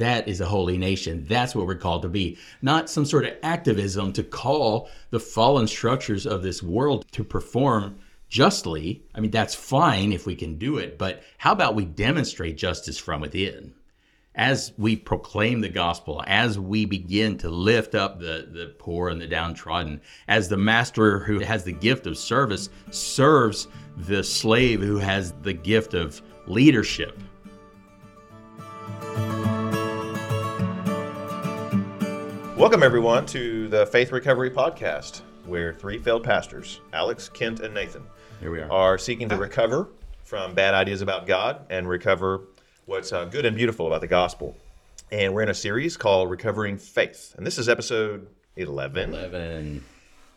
That is a holy nation. That's what we're called to be. Not some sort of activism to call the fallen structures of this world to perform justly. I mean, that's fine if we can do it, but how about we demonstrate justice from within? As we proclaim the gospel, as we begin to lift up the, the poor and the downtrodden, as the master who has the gift of service serves the slave who has the gift of leadership. Welcome, everyone, to the Faith Recovery Podcast, where three failed pastors, Alex, Kent, and Nathan, Here we are. are seeking to recover from bad ideas about God and recover what's uh, good and beautiful about the gospel. And we're in a series called Recovering Faith. And this is episode 11. 11.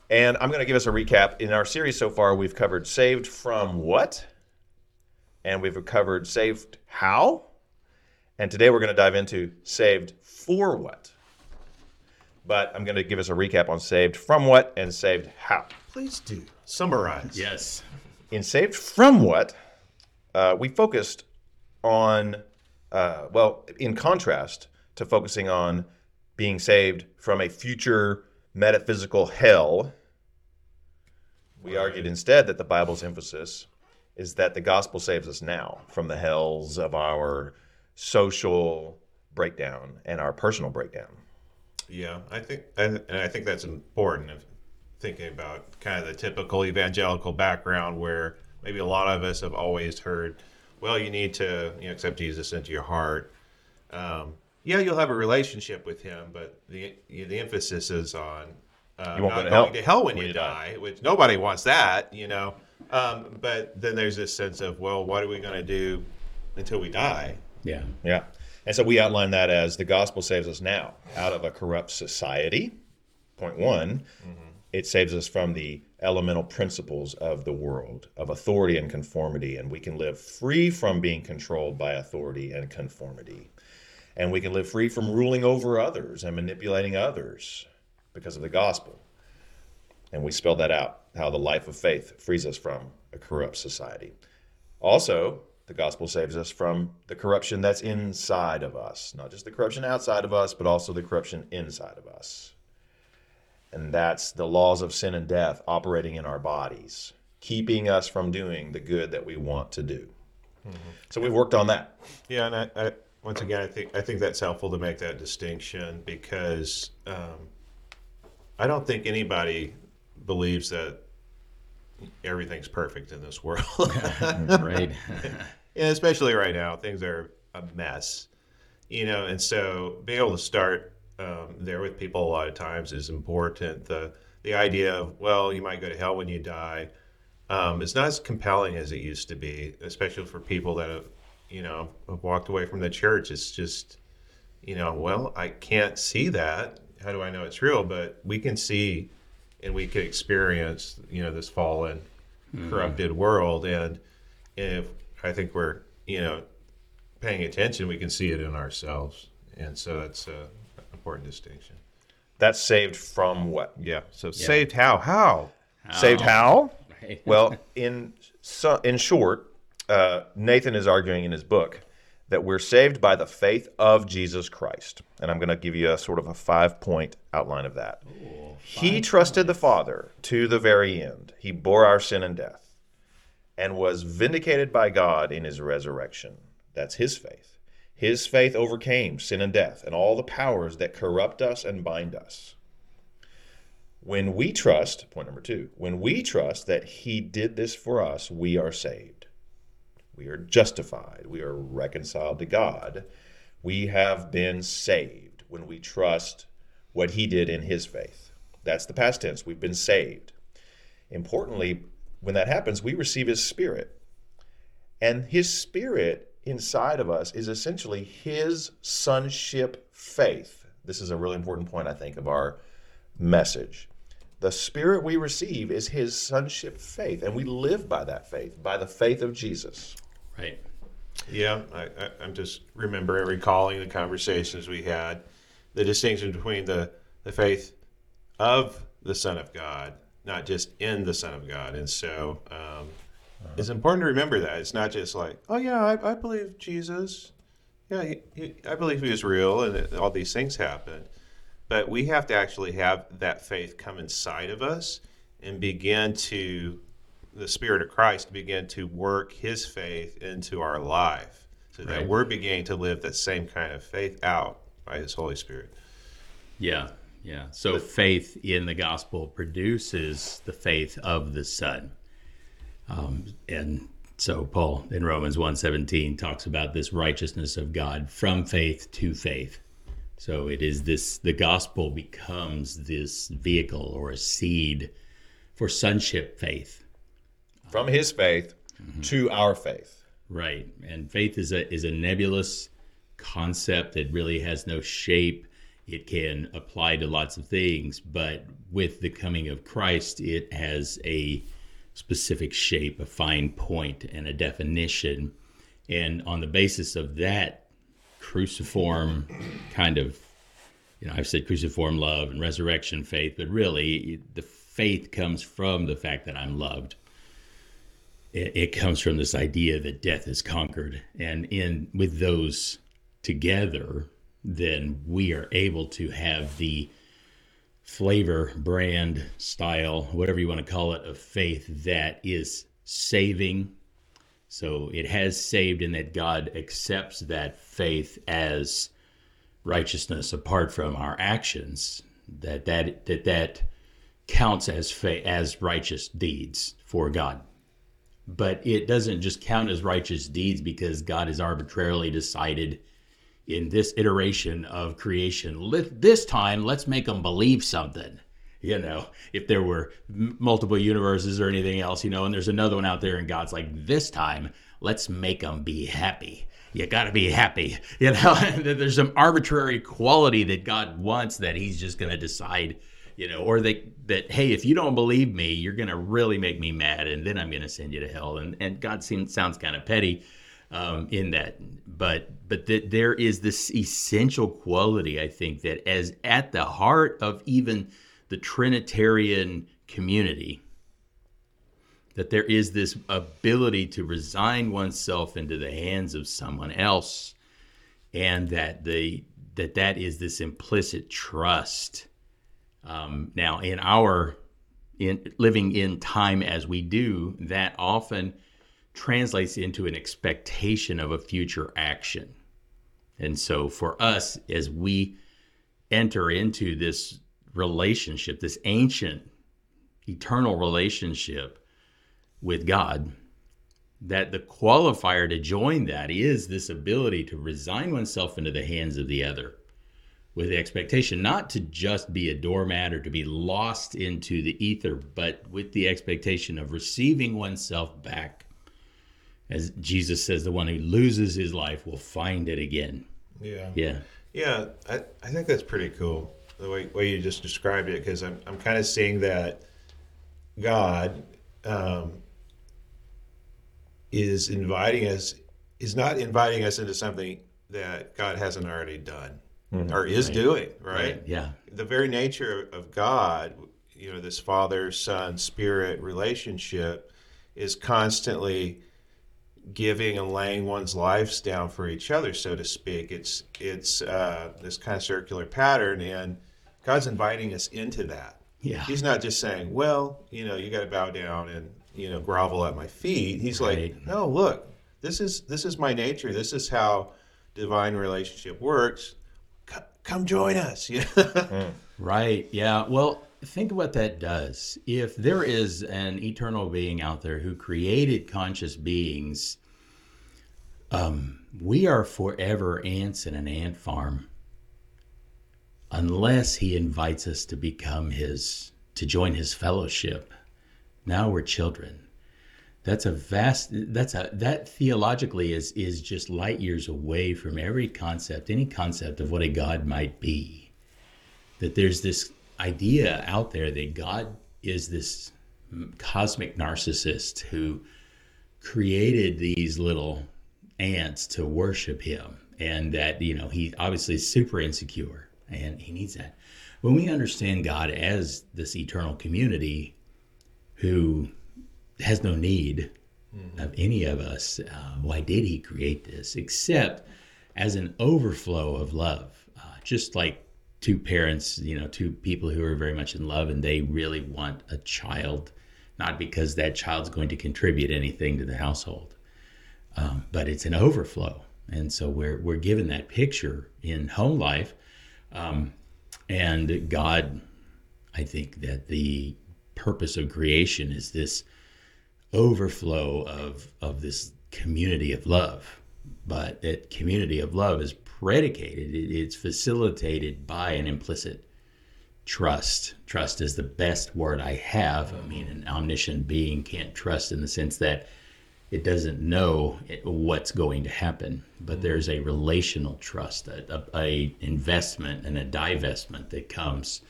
And I'm going to give us a recap. In our series so far, we've covered saved from what? And we've covered saved how? And today we're going to dive into saved for what? But I'm going to give us a recap on saved from what and saved how. Please do summarize. Yes. In saved from what, uh, we focused on, uh, well, in contrast to focusing on being saved from a future metaphysical hell, we argued instead that the Bible's emphasis is that the gospel saves us now from the hells of our social breakdown and our personal breakdown. Yeah, I think, and, and I think that's important. Of thinking about kind of the typical evangelical background, where maybe a lot of us have always heard, "Well, you need to you know, accept Jesus into your heart." Um, yeah, you'll have a relationship with Him, but the the emphasis is on uh, You won't not go to going hell to hell when when you you die. die, which nobody wants that, you know. Um, but then there's this sense of, well, what are we going to do until we die? Yeah. Yeah. And so we outline that as the gospel saves us now out of a corrupt society. Point one, mm-hmm. it saves us from the elemental principles of the world, of authority and conformity, and we can live free from being controlled by authority and conformity. And we can live free from ruling over others and manipulating others because of the gospel. And we spell that out how the life of faith frees us from a corrupt society. Also, the gospel saves us from the corruption that's inside of us, not just the corruption outside of us, but also the corruption inside of us. And that's the laws of sin and death operating in our bodies, keeping us from doing the good that we want to do. So we've worked on that. Yeah, and I, I once again, I think I think that's helpful to make that distinction because um, I don't think anybody believes that everything's perfect in this world, right. and especially right now, things are a mess. You know, and so being able to start um, there with people a lot of times is important. The the idea of well, you might go to hell when you die. Um, it's not as compelling as it used to be, especially for people that have, you know, have walked away from the church. It's just, you know, well, I can't see that. How do I know it's real? But we can see and we can experience, you know, this fallen, corrupted world. And if I think we're, you know, paying attention, we can see it in ourselves. And so that's a important distinction. That's saved from what? Yeah. So saved how? How? Saved how? Right. Well, in so, in short, uh, Nathan is arguing in his book that we're saved by the faith of Jesus Christ, and I'm going to give you a sort of a five point outline of that. He trusted the Father to the very end. He bore our sin and death, and was vindicated by God in His resurrection. That's His faith. His faith overcame sin and death and all the powers that corrupt us and bind us. When we trust, point number two, when we trust that He did this for us, we are saved. We are justified. We are reconciled to God. We have been saved when we trust what He did in His faith. That's the past tense. We've been saved. Importantly, when that happens, we receive His Spirit. And His Spirit inside of us is essentially His sonship faith. This is a really important point, I think, of our message. The Spirit we receive is His sonship faith, and we live by that faith, by the faith of Jesus. Right. Yeah, I, I, I'm just remembering, recalling the conversations we had, the distinction between the, the faith of the Son of God, not just in the Son of God. And so um, it's important to remember that. It's not just like, oh, yeah, I, I believe Jesus. Yeah, he, he, I believe he was real, and that all these things happened. But we have to actually have that faith come inside of us and begin to, the Spirit of Christ begin to work His faith into our life, so that we're beginning to live that same kind of faith out by His Holy Spirit. Yeah, yeah. So faith in the gospel produces the faith of the Son, um, and so Paul in Romans 1.17 talks about this righteousness of God from faith to faith. So it is this the gospel becomes this vehicle or a seed for sonship faith. From his faith to our faith. Right. And faith is a is a nebulous concept that really has no shape. It can apply to lots of things, but with the coming of Christ, it has a specific shape, a fine point, and a definition. And on the basis of that cruciform kind of, you know, I've said cruciform love and resurrection faith, but really the faith comes from the fact that I'm loved it, it comes from this idea that death is conquered and in with those together then we are able to have the flavor brand style whatever you want to call it of faith that is saving. So it has saved in that god accepts that faith as righteousness apart from our actions that that that that counts as fa- as righteous deeds for god. But it doesn't just count as righteous deeds because God has arbitrarily decided in this iteration of creation, let, this time let's make them believe something. You know, if there were m- multiple universes or anything else, you know, and there's another one out there, and God's like, this time let's make them be happy. You got to be happy. You know, there's some arbitrary quality that God wants that He's just going to decide you know, or that that hey, if you don't believe me, you're gonna really make me mad, and then I'm gonna send you to hell. And and God seems sounds kind of petty um, in that, but but that there is this essential quality I think that as at the heart of even the Trinitarian community, that there is this ability to resign oneself into the hands of someone else, and that the that that is this implicit trust um, now, in our in living in time as we do, that often translates into an expectation of a future action. And so, for us, as we enter into this relationship, this ancient, eternal relationship with God, that the qualifier to join that is this ability to resign oneself into the hands of the other with the expectation not to just be a doormat or to be lost into the ether, but with the expectation of receiving oneself back. As Jesus says, the one who loses his life will find it again. Yeah. Yeah. Yeah, I, I think that's pretty cool the way, way you just described it because I'm, I'm kind of seeing that God um, is inviting us, is not inviting us into something that God hasn't already done or is doing, right? Yeah. The very nature of God, you know, this Father, Son, Spirit relationship is constantly giving and laying one's lives down for each other, so to speak. It's it's uh, this kind of circular pattern, and God's inviting us into that. Yeah. He's not just saying, "Well, you know, you got to bow down and you know grovel at my feet." He's like, Right. "No, look, this is this is my nature. This is how divine relationship works. C- come join us." Yeah. Right. Yeah. Well, think what that does. If there is an eternal being out there who created conscious beings, um, we are forever ants in an ant farm unless he invites us to become his, to join his fellowship. Now we're children. That's a vast, that's a, that theologically is, is just light years away from every concept, any concept of what a God might be that there's this idea out there that God is this cosmic narcissist who created these little ants to worship him and that you know he obviously is super insecure and he needs that. When we understand God as this eternal community who has no need of any of us uh, why did he create this? Except as an overflow of love, uh, just like two parents, you know, two people who are very much in love and they really want a child, not because that child's going to contribute anything to the household, um, but it's an overflow. And so we're, we're given that picture in home life. Um, and God, I think that the purpose of creation is this overflow of, of this community of love. But that community of love is predicated, it's facilitated by an implicit trust. Trust is the best word I have. I mean, an omniscient being can't trust in the sense that it doesn't know what's going to happen, but there's a relational trust, a, a, investment and a divestment that comes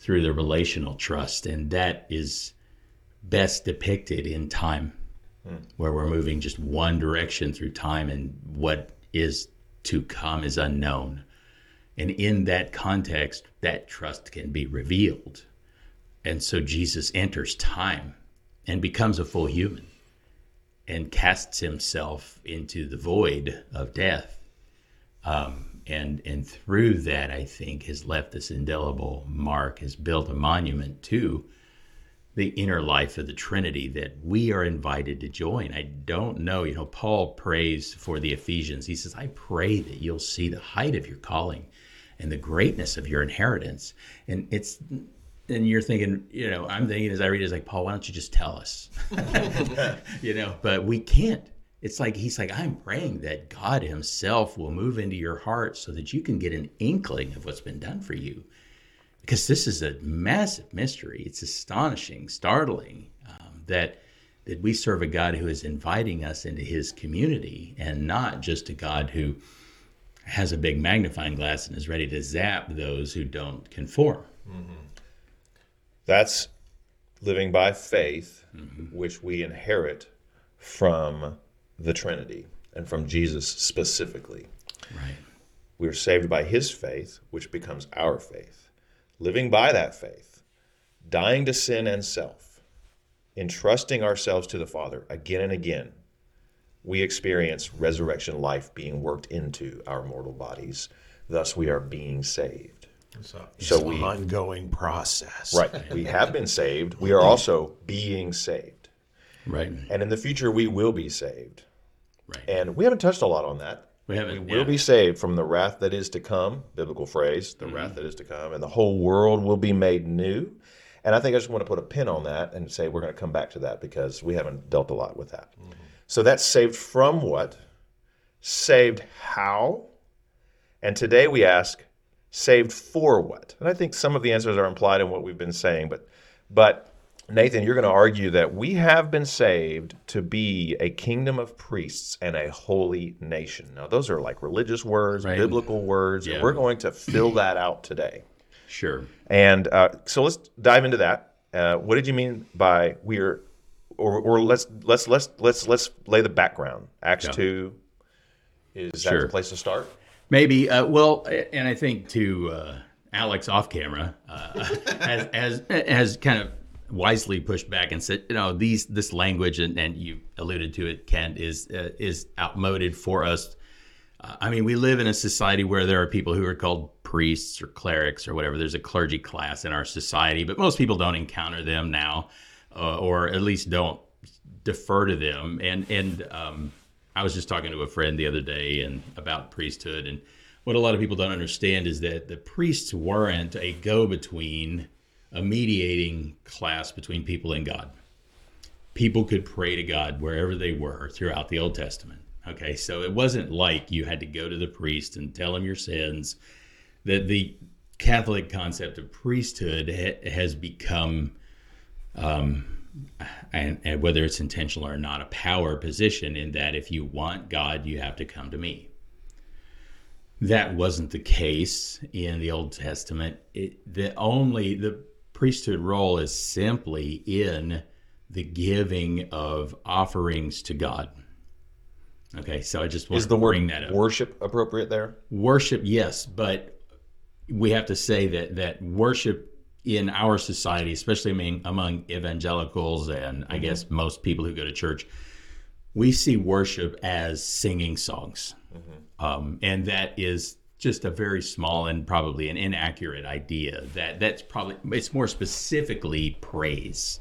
through the relational trust, and that is best depicted in time, mm. where we're moving just one direction through time, and what is to come is unknown. And in that context, that trust can be revealed. And so Jesus enters time and becomes a full human and casts himself into the void of death. Um, and, and through that, I think, has left this indelible mark, has built a monument to the inner life of the Trinity that we are invited to join. I don't know, you know, Paul prays for the Ephesians. He says, I pray that you'll see the height of your calling and the greatness of your inheritance. And it's, and you're thinking, you know, I'm thinking as I read it, it's like, Paul, why don't you just tell us? you know, but we can't. It's like, he's like, I'm praying that God Himself will move into your heart so that you can get an inkling of what's been done for you because this is a massive mystery. It's astonishing, startling um, that that we serve a God who is inviting us into His community, and not just a God who has a big magnifying glass and is ready to zap those who don't conform. Mm-hmm. That's living by faith, mm-hmm. which we inherit from the Trinity and from Jesus specifically. Right. We're saved by His faith, which becomes our faith living by that faith, dying to sin and self, entrusting ourselves to the Father again and again, we experience resurrection life being worked into our mortal bodies. Thus, we are being saved. So, so we ongoing process. Right. We have been saved. We are also being saved. Right. And in the future, we will be saved. Right. And we haven't touched a lot on that. We haven't. We will yeah. be saved from the wrath that is to come, biblical phrase, the mm-hmm. wrath that is to come, and the whole world will be made new. And I think I just want to put a pin on that and say we're going to come back to that because we haven't dealt a lot with that. Mm-hmm. So that's saved from what? Saved how? And today we ask, saved for what? And I think some of the answers are implied in what we've been saying, but but Nathan, you're going to argue that we have been saved to be a kingdom of priests and a holy nation. Now, those are like religious words, right. biblical words, yeah. and we're going to fill that out today. Sure. And uh, so let's dive into that. Uh, what did you mean by we're, or, or let's let's let's let's let's lay the background. Acts yeah. two is sure. that the place to start? Maybe. Uh, well, and I think to uh, Alex off camera uh, has, has has kind of wisely pushed back and said, you know, these this language and, and you alluded to it, Kent, is uh, is outmoded for us. Uh, I mean, we live in a society where there are people who are called priests or clerics or whatever. There's a clergy class in our society, but most people don't encounter them now, uh, or at least don't defer to them. And and um, I was just talking to a friend the other day and about priesthood and what a lot of people don't understand is that the priests weren't a go-between a mediating class between people and God. People could pray to God wherever they were throughout the Old Testament. Okay, so it wasn't like you had to go to the priest and tell him your sins. That the Catholic concept of priesthood ha- has become, um, and, and whether it's intentional or not, a power position in that if you want God, you have to come to me that wasn't the case in the Old Testament. It, the only the priesthood role is simply in the giving of offerings to God. Okay, so I just want is to bring that up. Worship appropriate there? Worship, yes, but we have to say that that worship in our society, especially among, among evangelicals and mm-hmm. I guess most people who go to church, we see worship as singing songs. Um, and that is just a very small and probably an inaccurate idea. That that's probably it's more specifically praise,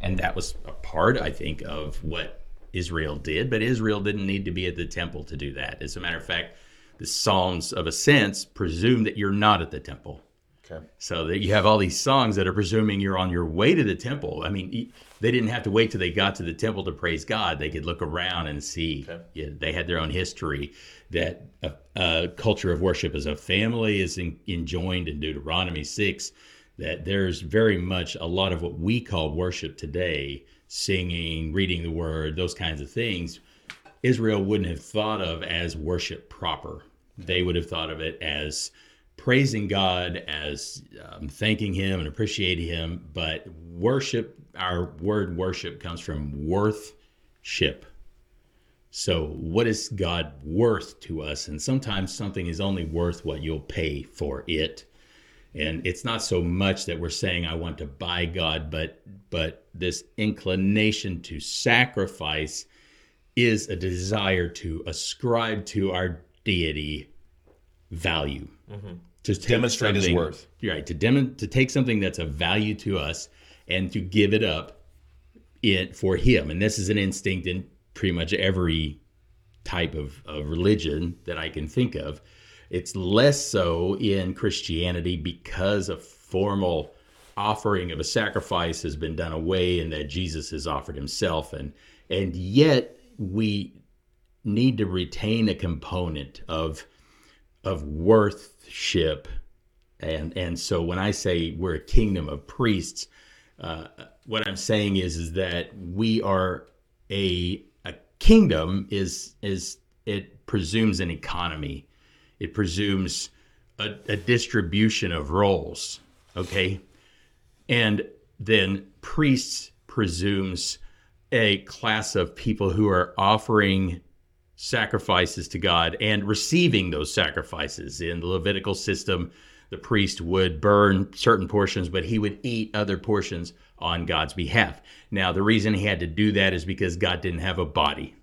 and that was a part, I think, of what Israel did. But Israel didn't need to be at the temple to do that. As a matter of fact, the Psalms of Ascents presume that you're not at the temple. Okay. So that you have all these songs that are presuming you're on your way to the temple. I mean, they didn't have to wait till they got to the temple to praise God. They could look around and see. Okay. Yeah, they had their own history. That a, a culture of worship as a family is in, enjoined in Deuteronomy six. That there's very much a lot of what we call worship today, singing, reading the word, those kinds of things. Israel wouldn't have thought of as worship proper. Mm-hmm. They would have thought of it as praising God, as um, thanking Him and appreciating Him. But worship, our word worship comes from worthship. So, what is God worth to us? And sometimes something is only worth what you'll pay for it. And it's not so much that we're saying I want to buy God, but but this inclination to sacrifice is a desire to ascribe to our deity value. Mm-hmm. To Demonstrate his worth. Right. To dem- to take something that's of value to us and to give it up it for him. And this is an instinct in pretty much every type of, of religion that I can think of. It's less so in Christianity because a formal offering of a sacrifice has been done away and that Jesus has offered himself and and yet we need to retain a component of of worthship and and so when I say we're a kingdom of priests uh, what I'm saying is is that we are a a kingdom is is it presumes an economy it presumes a, a distribution of roles okay and then priests presumes a class of people who are offering sacrifices to God and receiving those sacrifices. In the Levitical system, the priest would burn certain portions, but he would eat other portions on God's behalf. Now, the reason he had to do that is because God didn't have a body.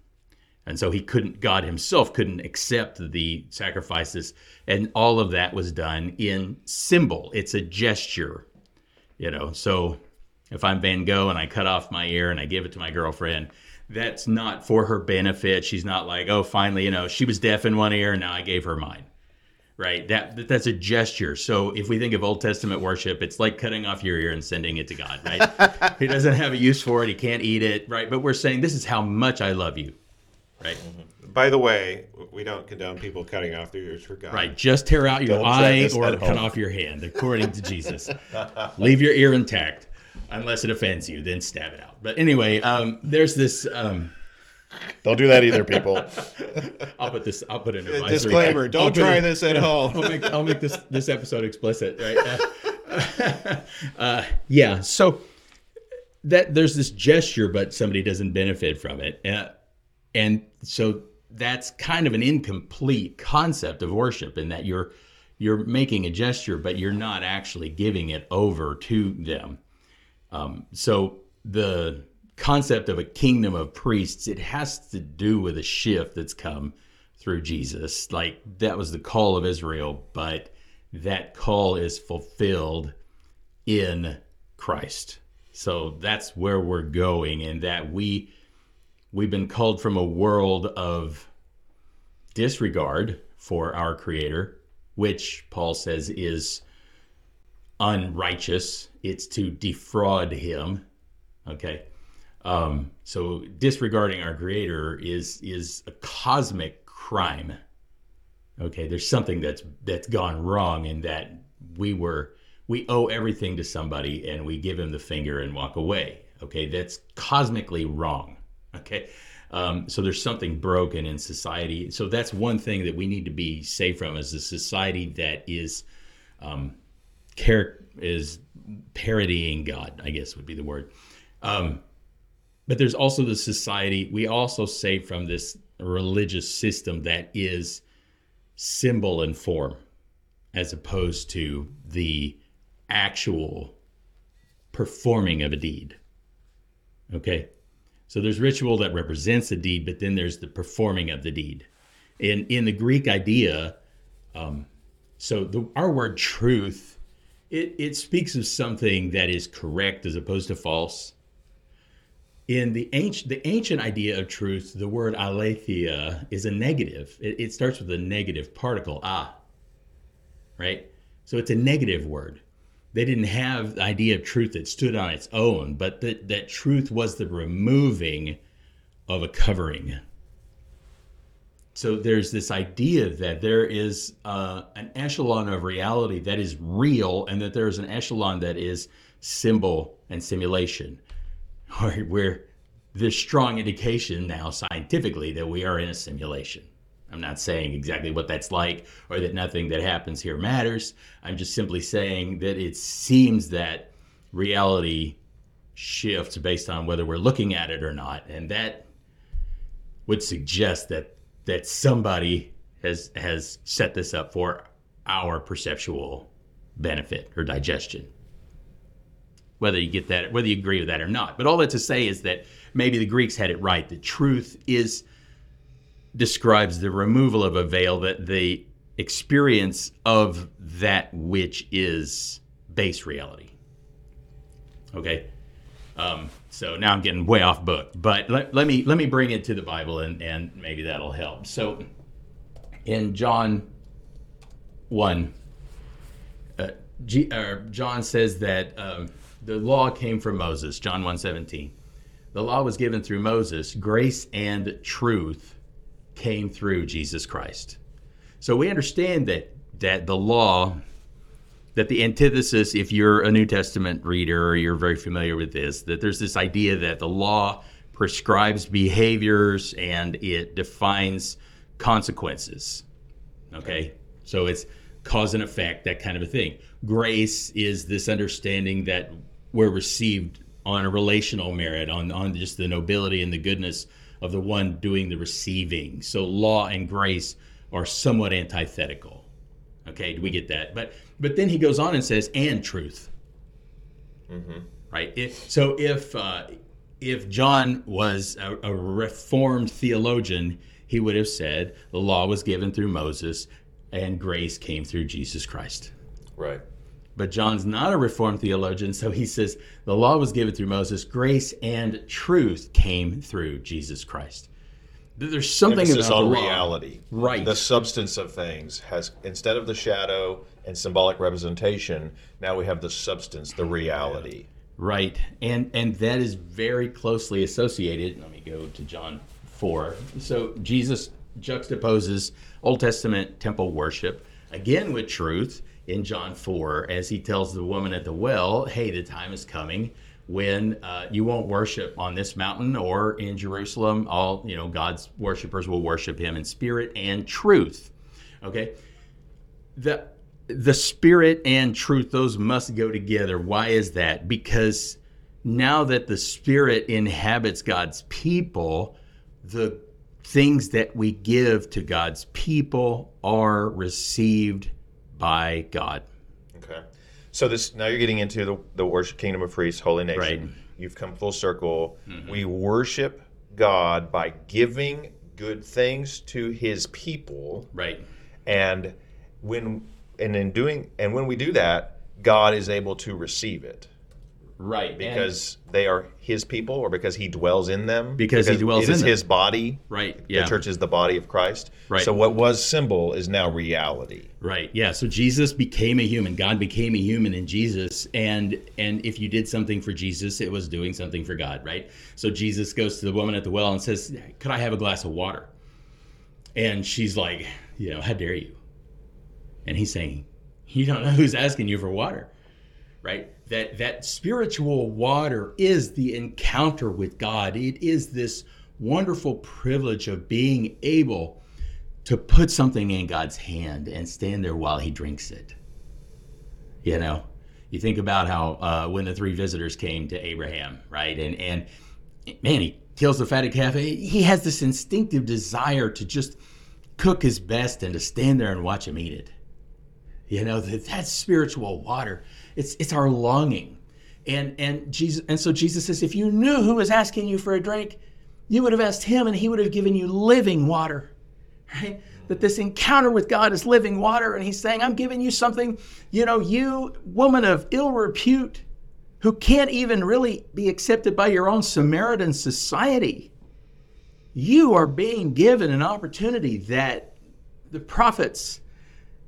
And so he couldn't, God himself couldn't accept the sacrifices. And all of that was done in symbol. It's a gesture, you know. So if I'm Van Gogh and I cut off my ear and I give it to my girlfriend, that's not for her benefit. She's not like, oh, finally, you know, she was deaf in one ear and now I gave her mine. Right? That that- that's a gesture. So if we think of Old Testament worship, it's like cutting off your ear and sending it to God, right? he doesn't have a use for it, he can't eat it, right? But we're saying this is how much I love you. Right? By the way, we don't condone people cutting off their ears for God. Right. Just tear out your Don't eye or cut off your hand, according to Jesus. Leave your ear intact, unless it offends you. Then stab it out. But anyway, um, there's this. Um, Don't do that either, people. I'll put this. I'll put an advisory. Disclaimer: I'll Don't put try it- this at home. I'll make, I'll make this this episode explicit, right? Uh, uh, yeah. So that there's this gesture, but somebody doesn't benefit from it, uh, and so that's kind of an incomplete concept of worship, in that you're you're making a gesture, but you're not actually giving it over to them. Um, so the concept of a kingdom of priests, it has to do with a shift that's come through Jesus. Like that was the call of Israel, but that call is fulfilled in Christ. So that's where we're going, and that we we've been called from a world of disregard for our Creator, which Paul says is unrighteous. It's to defraud Him. Okay, um, so disregarding our Creator is is a cosmic crime. Okay, there's something that's that's gone wrong in that we were we owe everything to somebody and we give him the finger and walk away. Okay, that's cosmically wrong. Okay, um, so there's something broken in society. So that's one thing that we need to be safe from is a society that is um, char- is parodying God. I guess would be the word. Um, but there's also the society we also say from this religious system that is symbol and form as opposed to the actual performing of a deed. Okay? So there's ritual that represents a deed but then there's the performing of the deed. In in the Greek idea, um, so the, our word truth, it it speaks of something that is correct as opposed to false. In the ancient the ancient idea of truth, the word aletheia is a negative. It, it starts with a negative particle ah. Right, so it's a negative word they didn't have the idea of truth that stood on its own, but that, that truth was the removing of a covering. So there's this idea that there is uh, an echelon of reality that is real, and that there's an echelon that is symbol and simulation, where, where there's strong indication now scientifically that we are in a simulation. I'm not saying exactly what that's like or that nothing that happens here matters. I'm just simply saying that it seems that reality shifts based on whether we're looking at it or not. And that would suggest that that somebody has has set this up for our perceptual benefit or digestion. Whether you get that, whether you agree with that or not. But all that to say is that maybe the Greeks had it right. The truth is describes the removal of a veil, that the experience of that which is base reality. Okay. Um, so now I'm getting way off book, but let, let me let me bring it to the Bible and, and maybe that'll help. So in John one, uh, G, uh, John says that um, the law came from Moses. John 1:17. The law was given through Moses. Grace and truth came through Jesus Christ. So we understand that that the law that the antithesis if you're a New Testament reader or you're very familiar with this that there's this idea that the law prescribes behaviors and it defines consequences. Okay? So it's cause and effect, that kind of a thing. Grace is this understanding that we're received on a relational merit, on, on just the nobility and the goodness of the one doing the receiving. So law and grace are somewhat antithetical. Okay, do we get that? But but then he goes on and says, and truth. Mm-hmm. Right. It, so if uh, if John was a, a reformed theologian, he would have said the law was given through Moses, and grace came through Jesus Christ. Right. But John's not a Reformed theologian, so he says the law was given through Moses, grace and truth came through Jesus Christ. There's something Emphasis about on reality, Right. The substance of things has instead of the shadow and symbolic representation, now we have the substance, the reality. Right. And and that is very closely associated. Let me go to John 4. So Jesus juxtaposes Old Testament temple worship again with truth in John 4 as he tells the woman at the well, "Hey, the time is coming when uh, you won't worship on this mountain or in Jerusalem. All, you know, God's worshipers will worship him in spirit and truth." Okay? the the spirit and truth those must go together why is that because now that the spirit inhabits god's people the things that we give to god's people are received by god Okay. So this now you're getting into the, the worship kingdom of priests, holy nation. Right. Mm-hmm. You've come full circle. We worship God by giving good things to his people. right And when and in doing and when we do that, God is able to receive it. Right Because they are his people or because he dwells in them. Because he dwells it in is them. his body. right yeah The church is the body of Christ. Right. So what was symbol is now reality. Right. Yeah. So Jesus became a human. God became a human in Jesus, and and if you did something for Jesus, it was doing something for God. Right. So Jesus goes to the woman at the well and says, "Could I have a glass of water?" And she's like, "You know, how dare you?" And he's saying, "You don't know who's asking you for water." Right. That that spiritual water is the encounter with God. It is this wonderful privilege of being able to put something in God's hand and stand there while He drinks it. You know, you think about how uh, when the three visitors came to Abraham, right, and and man, he kills the fatted calf. He has this instinctive desire to just cook his best and to stand there and watch him eat it. You know, that that's spiritual water. It's it's our longing. And and Jesus and so Jesus says, if you knew who was asking you for a drink, you would have asked him and he would have given you living water. right? That this encounter with God is living water, and He's saying, I'm giving you something, you know, you woman of ill repute who can't even really be accepted by your own Samaritan society. You are being given an opportunity that the prophets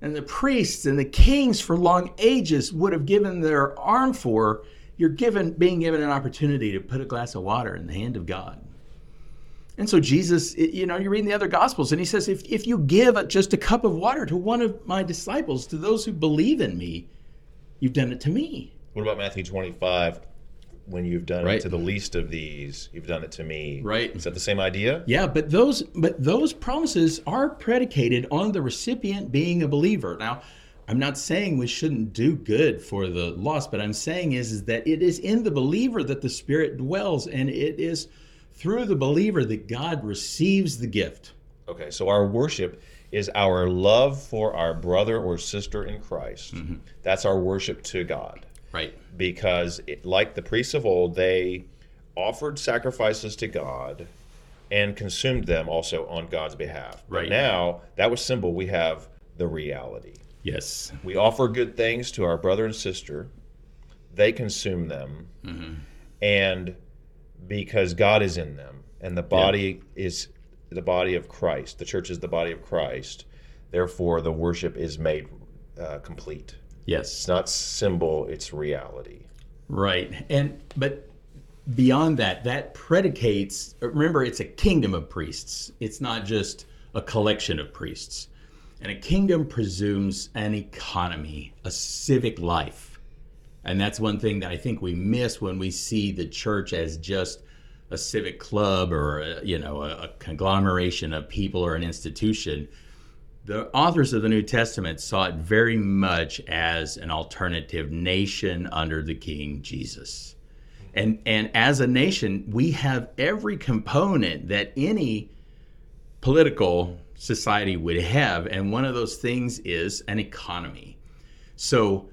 and the priests and the kings for long ages would have given their arm for. You're given being given an opportunity to put a glass of water in the hand of God. And so Jesus, you know, you're reading the other gospels, and he says, if, if you give just a cup of water to one of my disciples, to those who believe in me, you've done it to me. What about Matthew 25? When you've done Right. it to the least of these, you've done it to me. Right. Is that the same idea? Yeah, but those but those promises are predicated on the recipient being a believer. Now, I'm not saying we shouldn't do good for the lost, but I'm saying is, is that it is in the believer that the Spirit dwells, and it is through the believer that God receives the gift. Okay, so our worship is our love for our brother or sister in Christ. Mm-hmm. That's our worship to God. Right. Because, it, like the priests of old, they offered sacrifices to God and consumed them also on God's behalf. But Right. now, that was symbol. We have the reality. Yes. We offer good things to our brother and sister. They consume them. And because God is in them and the body is the body of Christ, the church is the body of Christ, therefore the worship is made uh, complete. Yes. It's not symbol, it's reality. Right. And but beyond that, that predicates remember it's a kingdom of priests. It's not just a collection of priests. And a kingdom presumes an economy, a civic life. And that's one thing that I think we miss when we see the church as just a civic club or a, you know a, a conglomeration of people or an institution. The authors of the New Testament saw it very much as an alternative nation under the King Jesus. And and as a nation, we have every component that any political society would have, and one of those things is an economy. So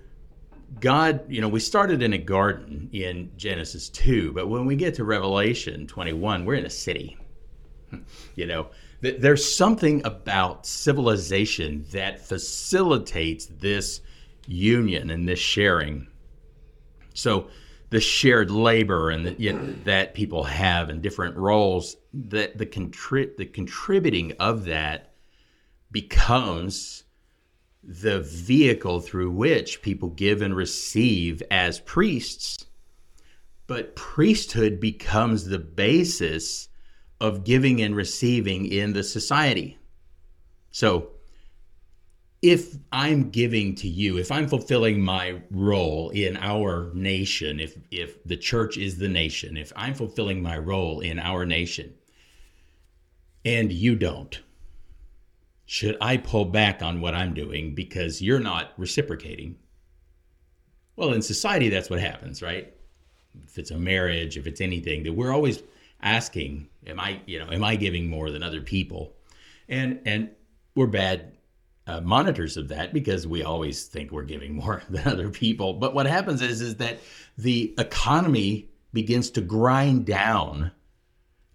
God, you know, we started in a garden in Genesis 2, but when we get to Revelation 21, we're in a city. You know, th- there's something about civilization that facilitates this union and this sharing. So, the shared labor and the, you know, that people have in different roles, that the contri- the contributing of that becomes the vehicle through which people give and receive as priests. But priesthood becomes the basis of giving and receiving in the society. So, if I'm giving to you, if I'm fulfilling my role in our nation, if if the church is the nation, if I'm fulfilling my role in our nation, and you don't, should I pull back on what I'm doing because you're not reciprocating? Well, in society, that's what happens, right? If it's a marriage, if it's anything, that we're always asking, "Am I, you know, am I giving more than other people?" And and we're bad uh, monitors of that because we always think we're giving more than other people. But what happens is is that the economy begins to grind down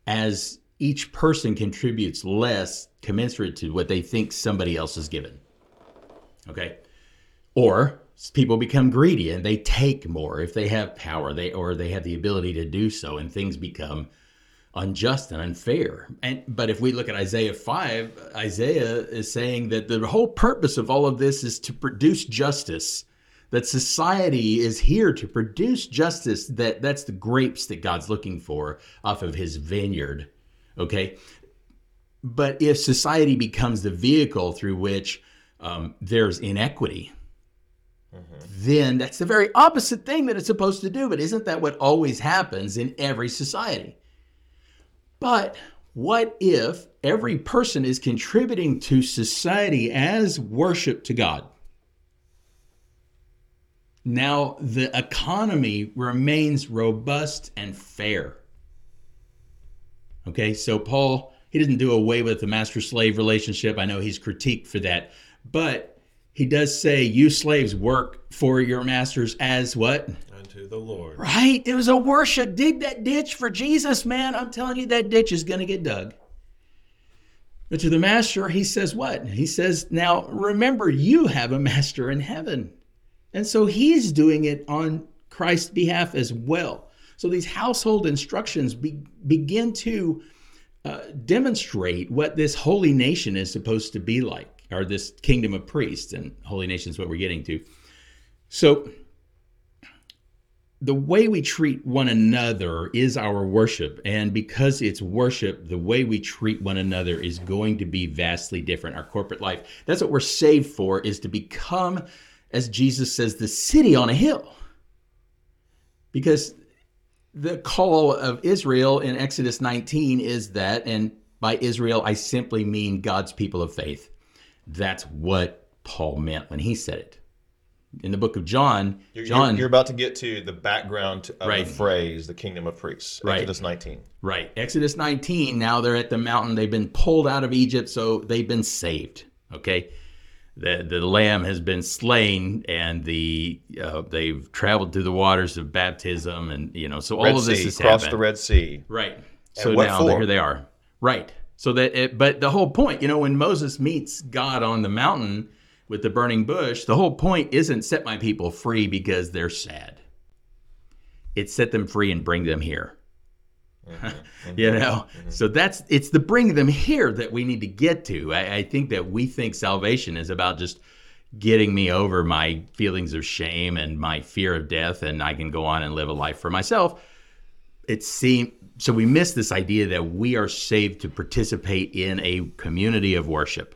as each person contributes less commensurate to what they think somebody else is given. Okay? Or people become greedy and they take more if they have power, they or they have the ability to do so and things become unjust and unfair. And but if we look at Isaiah 5, Isaiah is saying that the whole purpose of all of this is to produce justice. That society is here to produce justice. That that's the grapes that God's looking for off of his vineyard. Okay? But if society becomes the vehicle through which um, there's inequity, then that's the very opposite thing that it's supposed to do. But isn't that what always happens in every society? But what if every person is contributing to society as worship to God? Now the economy remains robust and fair. Okay, so Paul, he doesn't do away with the master slave relationship. I know he's critiqued for that, but he does say, You slaves work for your masters as what? Unto the Lord. Right? It was a worship. Dig that ditch for Jesus, man. I'm telling you, that ditch is going to get dug. But to the master, he says what? He says, Now remember, you have a master in heaven. And so he's doing it on Christ's behalf as well. So these household instructions be, begin to uh, demonstrate what this holy nation is supposed to be like, or this kingdom of priests, and holy nation is what we're getting to. So the way we treat one another is our worship. And because it's worship, the way we treat one another is going to be vastly different. Our corporate life, that's what we're saved for, is to become, as Jesus says, the city on a hill. Because the call of Israel in Exodus 19 is that, and by Israel, I simply mean God's people of faith. That's what Paul meant when he said it in the book of John, You're, John, you're, about to get to the background of Right. the phrase, the kingdom of priests. Right. Exodus 19. right? Exodus 19. Now they're at the mountain. They've been pulled out of Egypt, so they've been saved. Okay, the the lamb has been slain, and the uh, they've traveled through the waters of baptism, and you know, so all Red of this sea, has crossed happened. the Red Sea. Right. So what now here they are. Right. So that, it, but the whole point, you know, when Moses meets God on the mountain with the burning bush, the whole point isn't set my people free because they're sad. It's set them free and bring them here. Mm-hmm. Mm-hmm. you know, mm-hmm. so that's it's the bring them here that we need to get to. I, I think that we think salvation is about just getting me over my feelings of shame and my fear of death, and I can go on and live a life for myself it seems so we miss this idea that we are saved to participate in a community of worship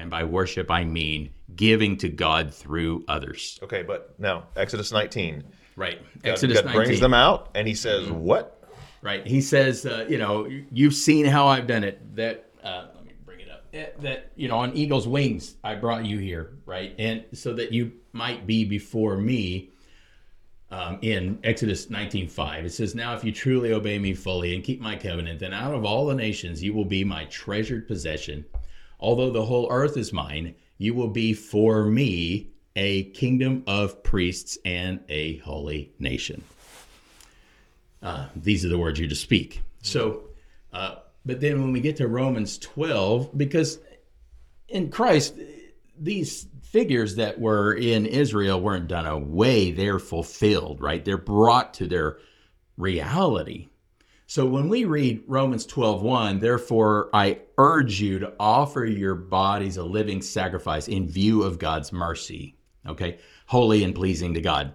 and by worship i mean giving to god through others Okay, but now, Exodus 19. right God- exodus God 19 brings them out, and he says, Mm-hmm. What? right he says uh, you know you've seen how i've done it that uh, let me bring it up that you know on eagle's wings i brought you here right and so that you might be before me um, in Exodus 19:5. It says, "Now if you truly obey me fully and keep my covenant, then out of all the nations you will be my treasured possession. Although the whole earth is mine, you will be for me a kingdom of priests and a holy nation." Uh, these are the words you're to speak. So, uh, but then when we get to Romans 12, because in Christ, these figures that were in Israel weren't done away, they're fulfilled, right? They're brought to their reality. So when we read Romans 12:1, therefore I urge you to offer your bodies a living sacrifice in view of God's mercy, okay? Holy and pleasing to God.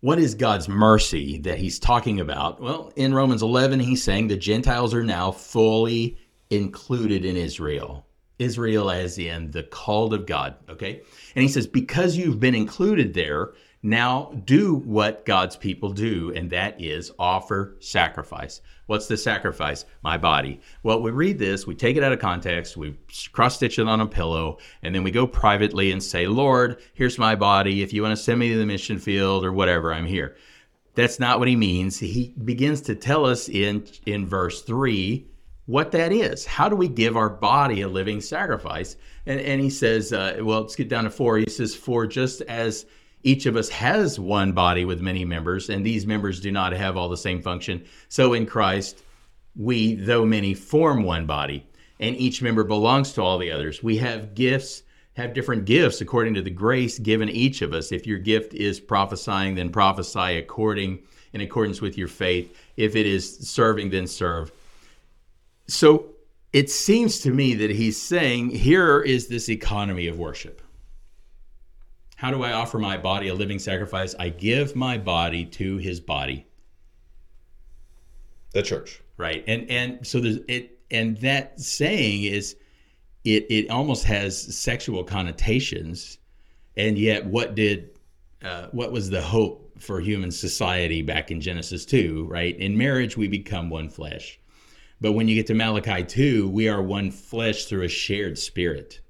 What is God's mercy that he's talking about? Well, in Romans 11, he's saying the Gentiles are now fully included in Israel. Israel, as in the called of God, okay? And he says, because you've been included there, now do what God's people do, and that is offer sacrifice. What's the sacrifice? My body. Well, we read this, we take it out of context, we cross stitch it on a pillow, and then we go privately and say, Lord, here's my body. If you want to send me to the mission field or whatever, I'm here. That's not what he means. He begins to tell us in, in verse 3 what that is. How do we give our body a living sacrifice? And, and he says, uh, well, let's get down to 4. He says, For just as each of us has one body with many members, and these members do not have all the same function. So in Christ, we, though many, form one body, and each member belongs to all the others. We have gifts, have different gifts according to the grace given each of us. If your gift is prophesying, then prophesy according in accordance with your faith. If it is serving, then serve. So it seems to me that he's saying here is this economy of worship. How do I offer my body a living sacrifice? I give my body to his body, The church. right? And and so there's it and that saying is it it almost has sexual connotations and yet what did uh, what was the hope for human society back in Genesis 2, right? In marriage we become one flesh. But when you get to Malachi 2, we are one flesh through a shared spirit.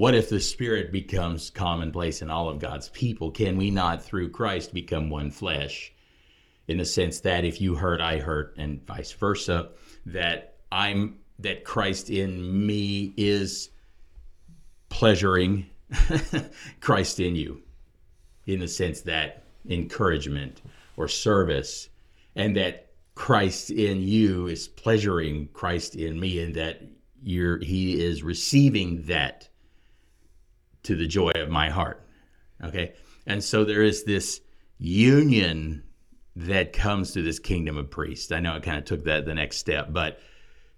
What if the spirit becomes commonplace in all of God's people? Can we not, through Christ, become one flesh? In the sense that if you hurt, I hurt, and vice versa, that I'm that Christ in me is pleasuring Christ in you, in the sense that encouragement or service, and that Christ in you is pleasuring Christ in me, and that you're he is receiving that to the joy of my heart. Okay. And so there is this union that comes to this kingdom of priests. I know it kind of took that the next step, but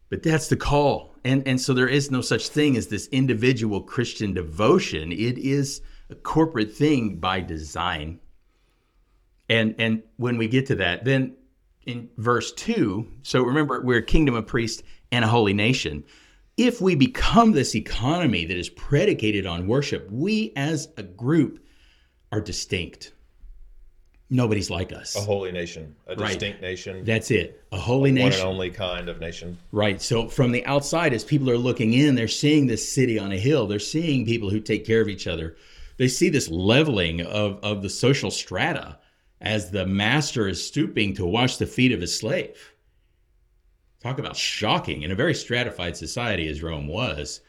but that's the call. And and so there is no such thing as this individual Christian devotion. It is a corporate thing by design. And and when we get to that, then in verse 2, so remember we're a kingdom of priests and a holy nation. If we become this economy that is predicated on worship, we as a group are distinct. Nobody's like us. A holy nation, a Right. distinct nation, That's it. A holy nation. One and only kind of nation. Right. So from the outside, as people are looking in, they're seeing this city on a hill. They're seeing people who take care of each other. They see this leveling of, of the social strata as the master is stooping to wash the feet of his slave. Talk about shocking. In a very stratified society as Rome was,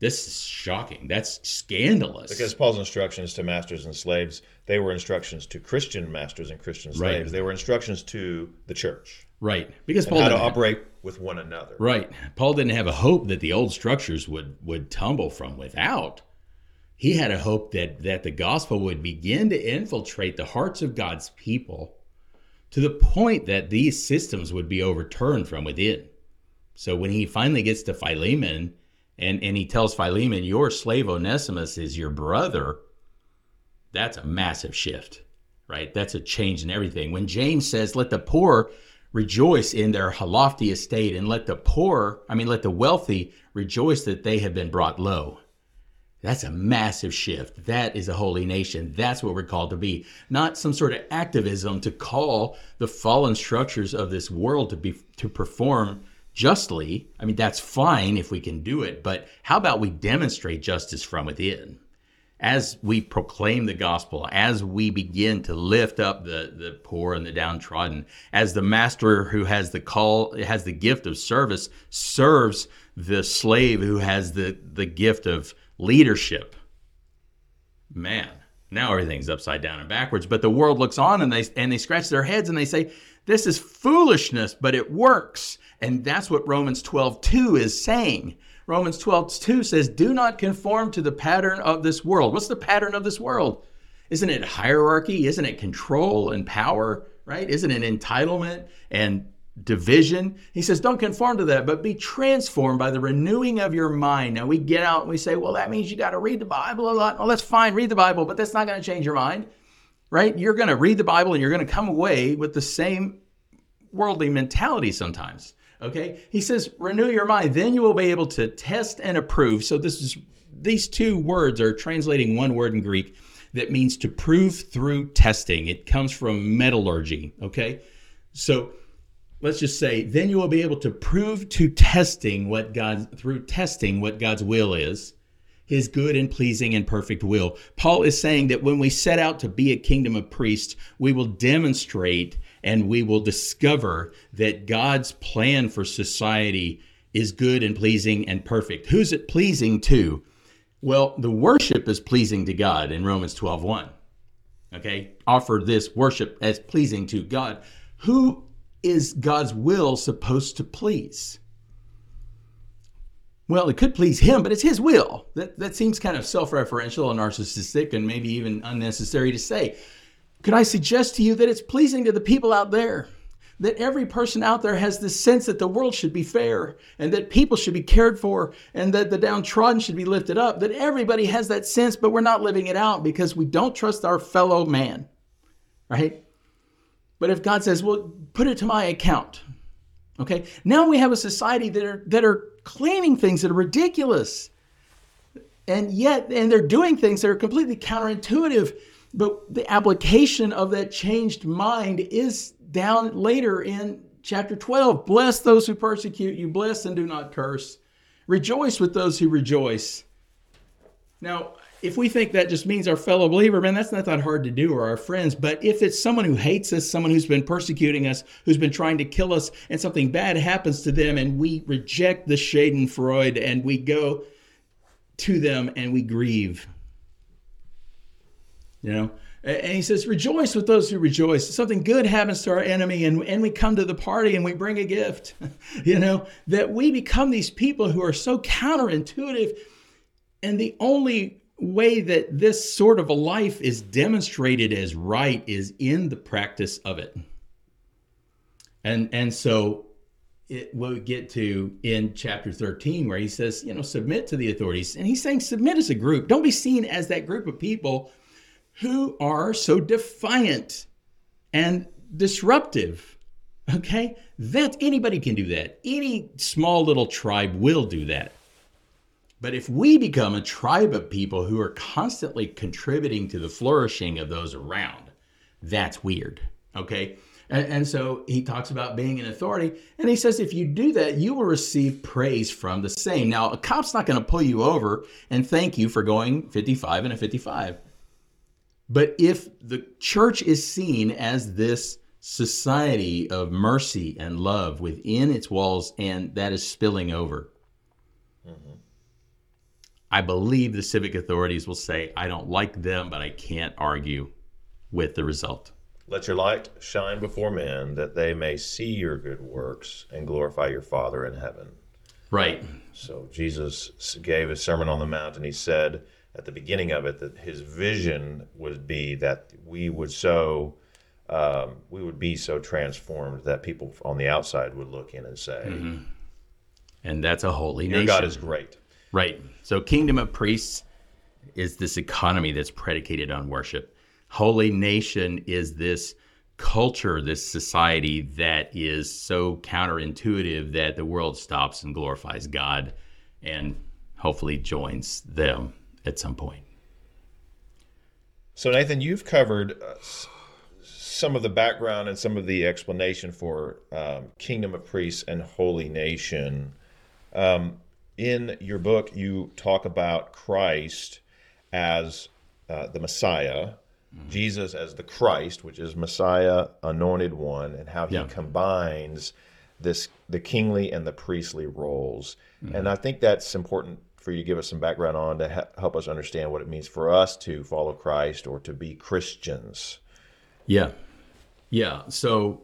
this is shocking. That's scandalous. Because Paul's instructions to masters and slaves, they were instructions to Christian masters and Christian Right. slaves. They were instructions to the church right. Because Paul how to operate with one another. Right. Paul didn't have a hope that the old structures would would tumble from without. He had a hope that that the gospel would begin to infiltrate the hearts of God's people to the point that these systems would be overturned from within. So when he finally gets to Philemon and, and he tells Philemon, Your slave Onesimus is your brother, that's a massive shift, right? That's a change in everything. When James says, Let the poor rejoice in their lofty estate, and let the poor, I mean, let the wealthy rejoice that they have been brought low. That's a massive shift. That is a holy nation. That's what we're called to be. Not some sort of activism to call the fallen structures of this world to be to perform justly. I mean, that's fine if we can do it, but how about we demonstrate justice from within? As we proclaim the gospel, as we begin to lift up the, the poor and the downtrodden, as the master who has the call, has the gift of service, serves the slave who has the, the gift of leadership. Man, now everything's upside down and backwards. But the world looks on and they and they scratch their heads and they say, This is foolishness, but it works. And that's what Romans 12 2 is saying. Romans 12 2 says, Do not conform to the pattern of this world. What's the pattern of this world? Isn't it hierarchy? Isn't it control and power? Right? Isn't it entitlement and division? He says, don't conform to that, but be transformed by the renewing of your mind. Now we get out and we say, well, that means you got to read the Bible a lot. Well, that's fine, read the Bible, but that's not going to change your mind. Right? You're going to read the Bible and you're going to come away with the same worldly mentality sometimes. Okay? He says, renew your mind. Then you will be able to test and approve. So this is these two words are translating one word in Greek that means to prove through testing. It comes from metallurgy. Okay? So let's just say, then you will be able to prove to testing what God through testing what God's will is, his good and pleasing and perfect will. Paul is saying that when we set out to be a kingdom of priests, we will demonstrate and we will discover that God's plan for society is good and pleasing and perfect. Who's it pleasing to? Well, the worship is pleasing to God in Romans 12:1. Okay? Offer this worship as pleasing to God. Who is God's will supposed to please? Well, it could please him, but it's his will. That, that seems kind of self referential and narcissistic and maybe even unnecessary to say. Could I suggest to you that it's pleasing to the people out there? That every person out there has this sense that the world should be fair and that people should be cared for and that the downtrodden should be lifted up. That everybody has that sense, but we're not living it out because we don't trust our fellow man, right? But if God says, well, put it to my account, okay? Now we have a society that are, that are claiming things that are ridiculous. And yet, and they're doing things that are completely counterintuitive. But the application of that changed mind is down later in chapter 12. Bless those who persecute you, bless and do not curse. Rejoice with those who rejoice. Now, if we think that just means our fellow believer, man, that's not that hard to do or our friends. But if it's someone who hates us, someone who's been persecuting us, who's been trying to kill us, and something bad happens to them, and we reject the Schadenfreude and we go to them and we grieve. You know, and he says, Rejoice with those who rejoice. Something good happens to our enemy, and, and we come to the party and we bring a gift. you know, that we become these people who are so counterintuitive. And the only way that this sort of a life is demonstrated as right is in the practice of it. And, and so it, we'll get to in chapter 13 where he says, you know, submit to the authorities. And he's saying submit as a group. Don't be seen as that group of people who are so defiant and disruptive. Okay? That anybody can do that. Any small little tribe will do that. But if we become a tribe of people who are constantly contributing to the flourishing of those around, that's weird. Okay? And, and, so he talks about being an authority. And he says, if you do that, you will receive praise from the same. Now, a cop's not going to pull you over and thank you for going 55 and a 55. But if the church is seen as this society of mercy and love within its walls, and that is spilling over, mm-hmm. I believe the civic authorities will say, I don't like them, but I can't argue with the result. Let your light shine before men that they may see your good works and glorify your Father in heaven. Right. So Jesus gave a Sermon on the Mount and he said, at the beginning of it that his vision would be that we would so um, we would be so transformed that people on the outside would look in and say, mm-hmm. "And that's a holy Your nation." God is great, right? So, kingdom of priests is this economy that's predicated on worship. Holy nation is this culture, this society that is so counterintuitive that the world stops and glorifies God, and hopefully joins them at some point. So, Nathan, you've covered uh, some of the background and some of the explanation for um, Kingdom of Priests and Holy Nation. Um, in your book, you talk about Christ as uh, the Messiah, mm-hmm. Jesus as the Christ, which is Messiah, anointed one, and how he yeah. combines this the kingly and the priestly roles. Mm-hmm. And I think that's important for you to give us some background on to ha- help us understand what it means for us to follow Christ or to be Christians. Yeah, yeah. So,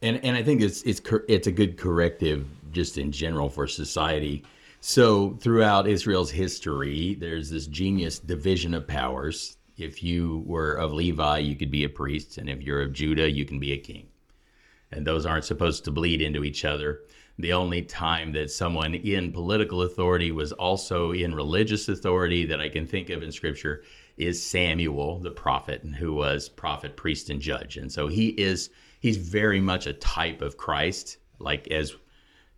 and and I think it's it's it's a good corrective just in general for society. So throughout Israel's history, there's this genius division of powers. If you were of Levi, you could be a priest, and if you're of Judah, you can be a king. And those aren't supposed to bleed into each other. The only time that someone in political authority was also in religious authority that I can think of in scripture is Samuel, the prophet, who was prophet, priest, and judge. And so he is he's very much a type of Christ, like as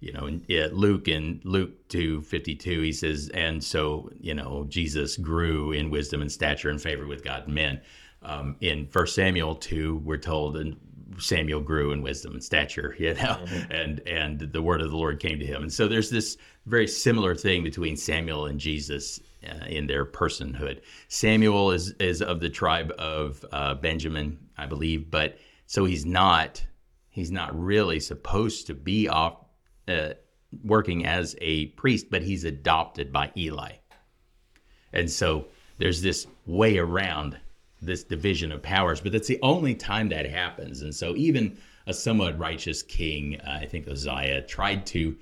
you know, in Luke in Luke two fifty two, he says, and so you know Jesus grew in wisdom and stature and favor with God and men. Um, in First Samuel two, we're told, and Samuel grew in wisdom and stature, you know, mm-hmm. and and the word of the Lord came to him. And so there's this very similar thing between Samuel and Jesus uh, in their personhood. Samuel is is of the tribe of uh, Benjamin, I believe, but so he's not he's not really supposed to be off uh, working as a priest, but he's adopted by Eli, and so there's this way around this division of powers, but that's the only time that happens. And so, even a somewhat righteous king, uh, I think Uzziah, tried to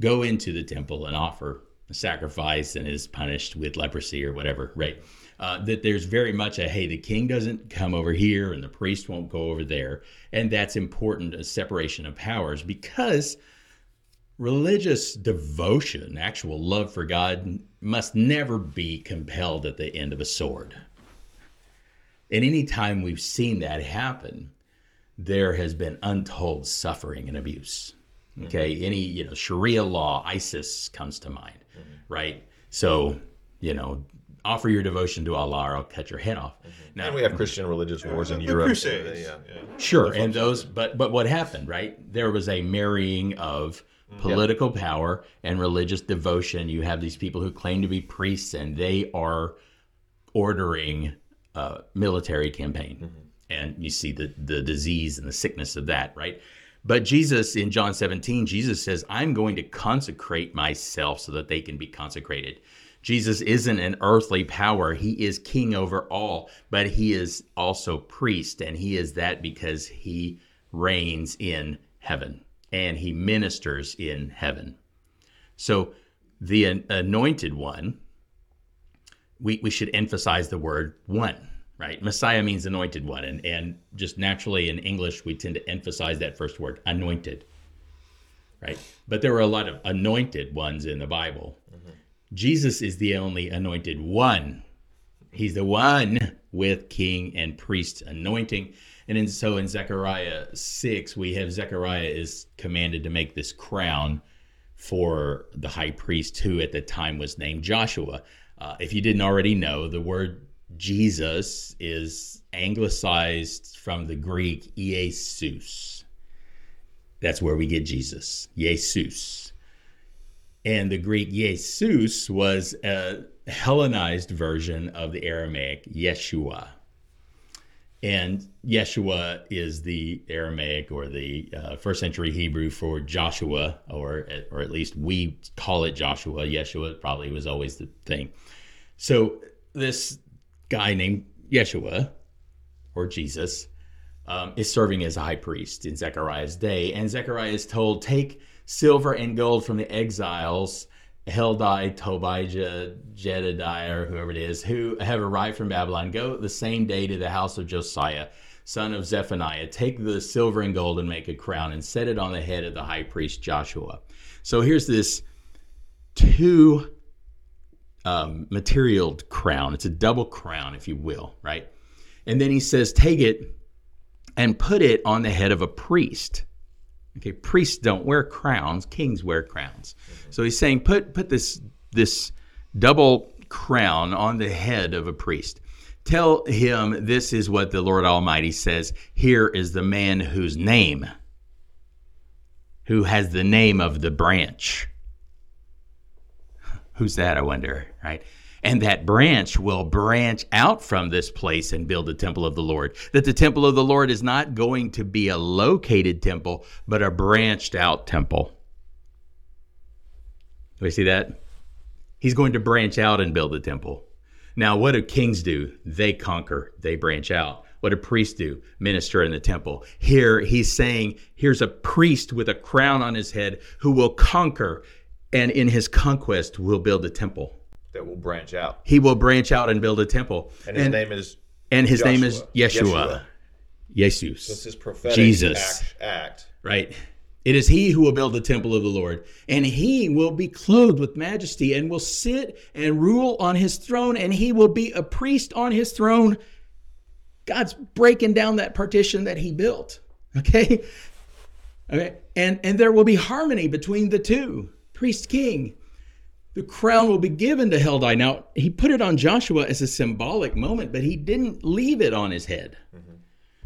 go into the temple and offer a sacrifice and is punished with leprosy or whatever, right? Uh, that there's very much a hey, the king doesn't come over here and the priest won't go over there. And that's important, a separation of powers, because religious devotion, actual love for God, must never be compelled at the end of a sword. And any time we've seen that happen, there has been untold suffering and abuse. Okay, mm-hmm. any you know Sharia law, ISIS comes to mind, mm-hmm. right? So you know, offer your devotion to Allah, or I'll cut your head off. Mm-hmm. Now and we have Christian religious wars in Europe. Crusades. Yeah, yeah. Sure, and those, but but what happened, right? There was a marrying of. Political yep. power and religious devotion. You have these people who claim to be priests, and they are ordering a military campaign. Mm-hmm. And you see the, the disease and the sickness of that, right? But Jesus in John 17, Jesus says, I'm going to consecrate myself so that they can be consecrated. Jesus isn't an earthly power. He is king over all, but he is also priest, and he is that because he reigns in heaven and he ministers in heaven. So the anointed one, we, we should emphasize the word one, right? Messiah means anointed one. And, and just naturally in English, we tend to emphasize that first word, anointed, right? But there were a lot of anointed ones in the Bible. Mm-hmm. Jesus is the only anointed one. He's the one with king and priest anointing. And in, so in Zechariah 6, we have Zechariah is commanded to make this crown for the high priest who at the time was named Joshua. Uh, if you didn't already know, the word Jesus is anglicized from the Greek Jesus. That's where we get Jesus, Jesus. And the Greek Jesus was a Hellenized version of the Aramaic Yeshua. And Yeshua is the Aramaic or the uh, first century Hebrew for Joshua, or, or at least we call it Joshua. Yeshua probably was always the thing. So this guy named Yeshua, or Jesus, um, is serving as a high priest in Zechariah's day. And Zechariah is told, Take silver and gold from the exiles, Heldai, Tobijah, Jedediah, or whoever it is, who have arrived from Babylon. Go the same day to the house of Josiah, son of Zephaniah. Take the silver and gold and make a crown and set it on the head of the high priest Joshua. So here's this two um, crown. It's a double crown, if you will, right? And then he says, Take it and put it on the head of a priest. Okay, priests don't wear crowns; kings wear crowns. Mm-hmm. So he's saying, put put this this double crown on the head of a priest. Tell him this is what the Lord Almighty says. Here is the man whose name, who has the name of the branch. Who's that? I wonder. Right and that branch will branch out from this place and build the temple of the Lord. That the temple of the Lord is not going to be a located temple, but a branched out temple. Do we see that? He's going to branch out and build the temple. Now, what do kings do? They conquer, they branch out. What do priests do? Minister in the temple. Here, he's saying, here's a priest with a crown on his head who will conquer, and in his conquest will build a temple that will branch out. He will branch out and build a temple. And his and, name is and his Joshua. name is Yeshua. Yeshua. Jesus. This is prophetic Jesus. Act, act. Right. It is he who will build the temple of the Lord, and he will be clothed with majesty and will sit and rule on his throne, and he will be a priest on his throne. God's breaking down that partition that he built. Okay? Okay. And and there will be harmony between the two. Priest king the crown will be given to Heldai. Now, he put it on Joshua as a symbolic moment, but he didn't leave it on his head. Mm-hmm.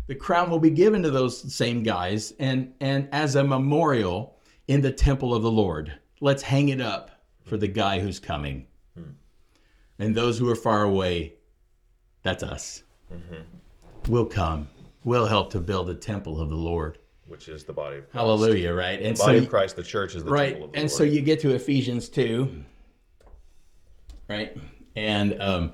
The crown will be given to those same guys and, and as a memorial in the temple of the Lord. Let's hang it up for the guy who's coming. Mm-hmm. And those who are far away, that's us. Mm-hmm. We'll come. We'll help to build the temple of the Lord which is the body of Christ. Hallelujah, right? And the body so, of Christ, the church is the right. temple of the and Lord. so you get to Ephesians 2, right? And um,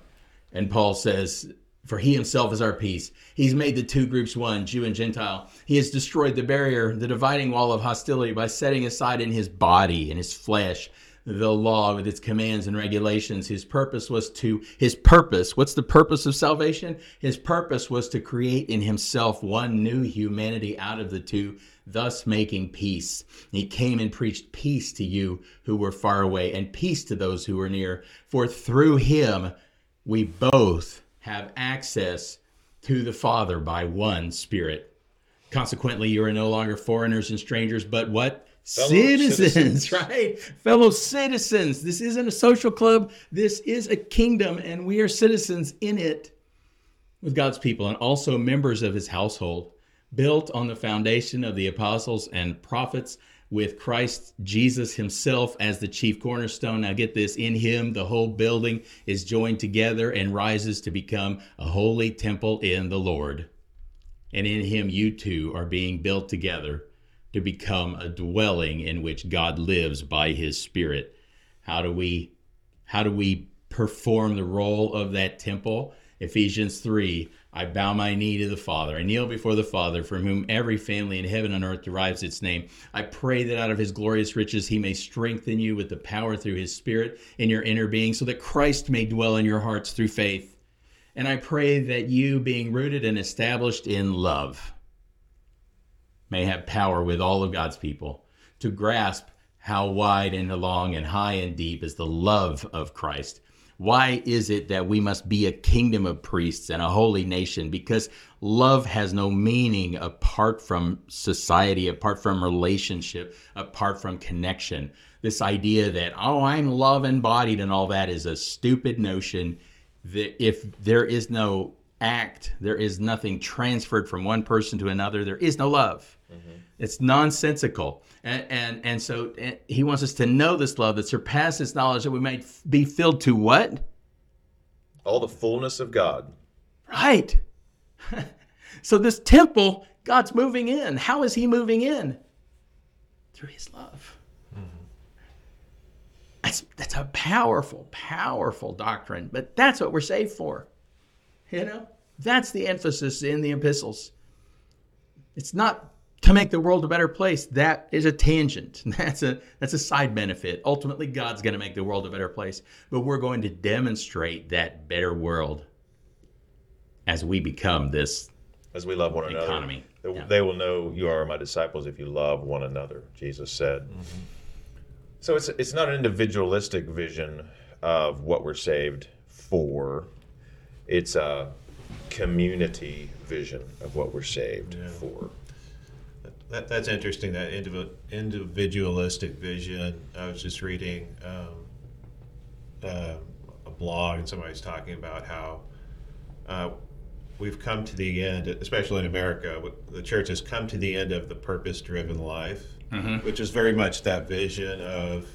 and Paul says, "For he himself is our peace. He's made the two groups one, Jew and Gentile. He has destroyed the barrier, the dividing wall of hostility, by setting aside in his body, in his flesh." the law with its commands and regulations his purpose was to his purpose what's the purpose of salvation his purpose was to create in himself one new humanity out of the two thus making peace. He came and preached peace to you who were far away and peace to those who were near. For through him we both have access to the Father by one Spirit. Consequently, you are no longer foreigners and strangers, but what? Citizens, citizens, right? Fellow citizens. This isn't a social club. This is a kingdom, and we are citizens in it with God's people and also members of his household built on the foundation of the apostles and prophets with Christ Jesus himself as the chief cornerstone. Now, get this in him, the whole building is joined together and rises to become a holy temple in the Lord. And in him, you two are being built together to become a dwelling in which God lives by his Spirit. How do we? How do we perform the role of that temple. Ephesians 3 I bow my knee to the Father. I kneel before the Father, from whom every family in heaven and earth derives its name. I pray that out of his glorious riches he may strengthen you with the power through his Spirit in your inner being, so that Christ may dwell in your hearts through faith. And I pray that you, being rooted and established in love, may have power with all of God's people to grasp how wide and long and high and deep is the love of Christ why is it that we must be a kingdom of priests and a holy nation? Because love has no meaning apart from society, apart from relationship, apart from connection. This idea that, oh, I'm love embodied and all that is a stupid notion. That if there is no act, there is nothing transferred from one person to another, there is no love. Mm-hmm. It's nonsensical. And, and, and so and he wants us to know this love that surpasses knowledge that we might be filled to what? All the fullness of God. Right. so this temple, God's moving in. How is he moving in? Through his love. Mm-hmm. That's, that's a powerful, powerful doctrine, but that's what we're saved for. You know, that's the emphasis in the epistles. It's not to make the world a better place. That is a tangent. That's a that's a side benefit. Ultimately, God's going to make the world a better place, but we're going to demonstrate that better world as we become this as we love one economy. another. They, yeah. they will know you are my disciples if you love one another, Jesus said. Mm-hmm. So it's it's not an individualistic vision of what we're saved for. It's a community vision of what we're saved yeah. for that, that's interesting. That individualistic vision. I was just reading um, uh, a blog, and somebody's talking about how uh, we've come to the end, especially in America. The church has come to the end of the purpose-driven life, mm-hmm. which is very much that vision of,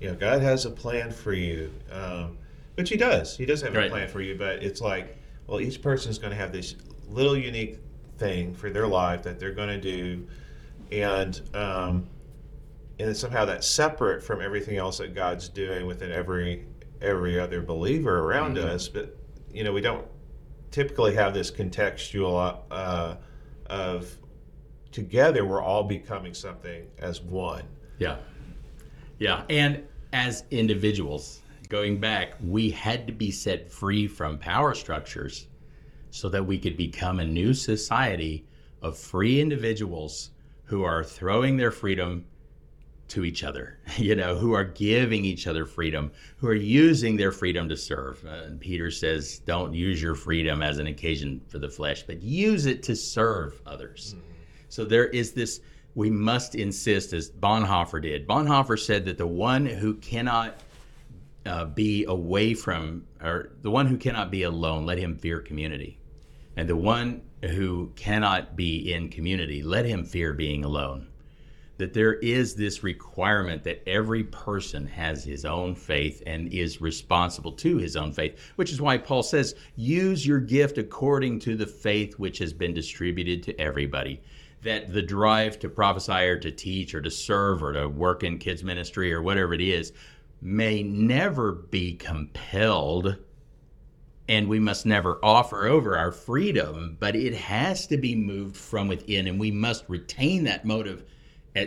you know, God has a plan for you, um, which He does. He does have right. a plan for you, but it's like, well, each person is going to have this little unique thing for their life that they're going to do and um, and somehow that's separate from everything else that God's doing within every every other believer around mm-hmm. us. But you know, we don't typically have this contextual uh, of together we're all becoming something as one. Yeah, yeah, and as individuals, going back, we had to be set free from power structures so that we could become a new society of free individuals who are throwing their freedom to each other, you know, who are giving each other freedom, who are using their freedom to serve. Uh, Peter says, don't use your freedom as an occasion for the flesh, but use it to serve others. Mm-hmm. So there is this, we must insist, as Bonhoeffer did. Bonhoeffer said that the one who cannot uh, be away from, or the one who cannot be alone, let him fear community. And the one who cannot be in community, let him fear being alone. That there is this requirement that every person has his own faith and is responsible to his own faith, which is why Paul says, use your gift according to the faith which has been distributed to everybody. That the drive to prophesy or to teach or to serve or to work in kids' ministry or whatever it is may never be compelled and we must never offer over our freedom, but it has to be moved from within, and we must retain that motive.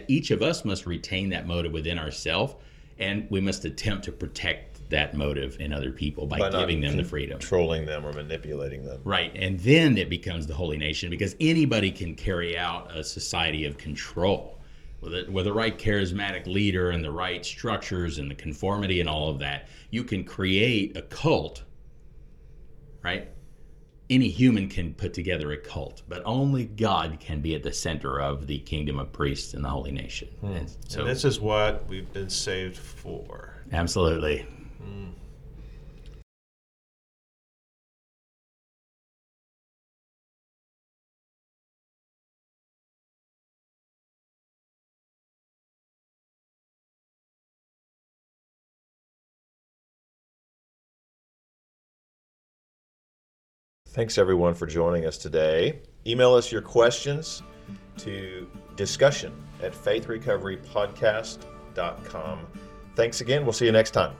Each of us must retain that motive within ourselves, and we must attempt to protect that motive in other people by, by giving them the freedom, controlling them or manipulating them. Right, and then it becomes the holy nation because anybody can carry out a society of control with, it, with the right charismatic leader and the right structures and the conformity and all of that. You can create a cult right? Any human can put together a cult, but only God can be at the center of the kingdom of priests and the holy nation. Hmm. And so and this is what we've been saved for. Absolutely. Thanks everyone for joining us today. Email us your questions to discussion at faithrecoverypodcast.com. Thanks again. We'll see you next time.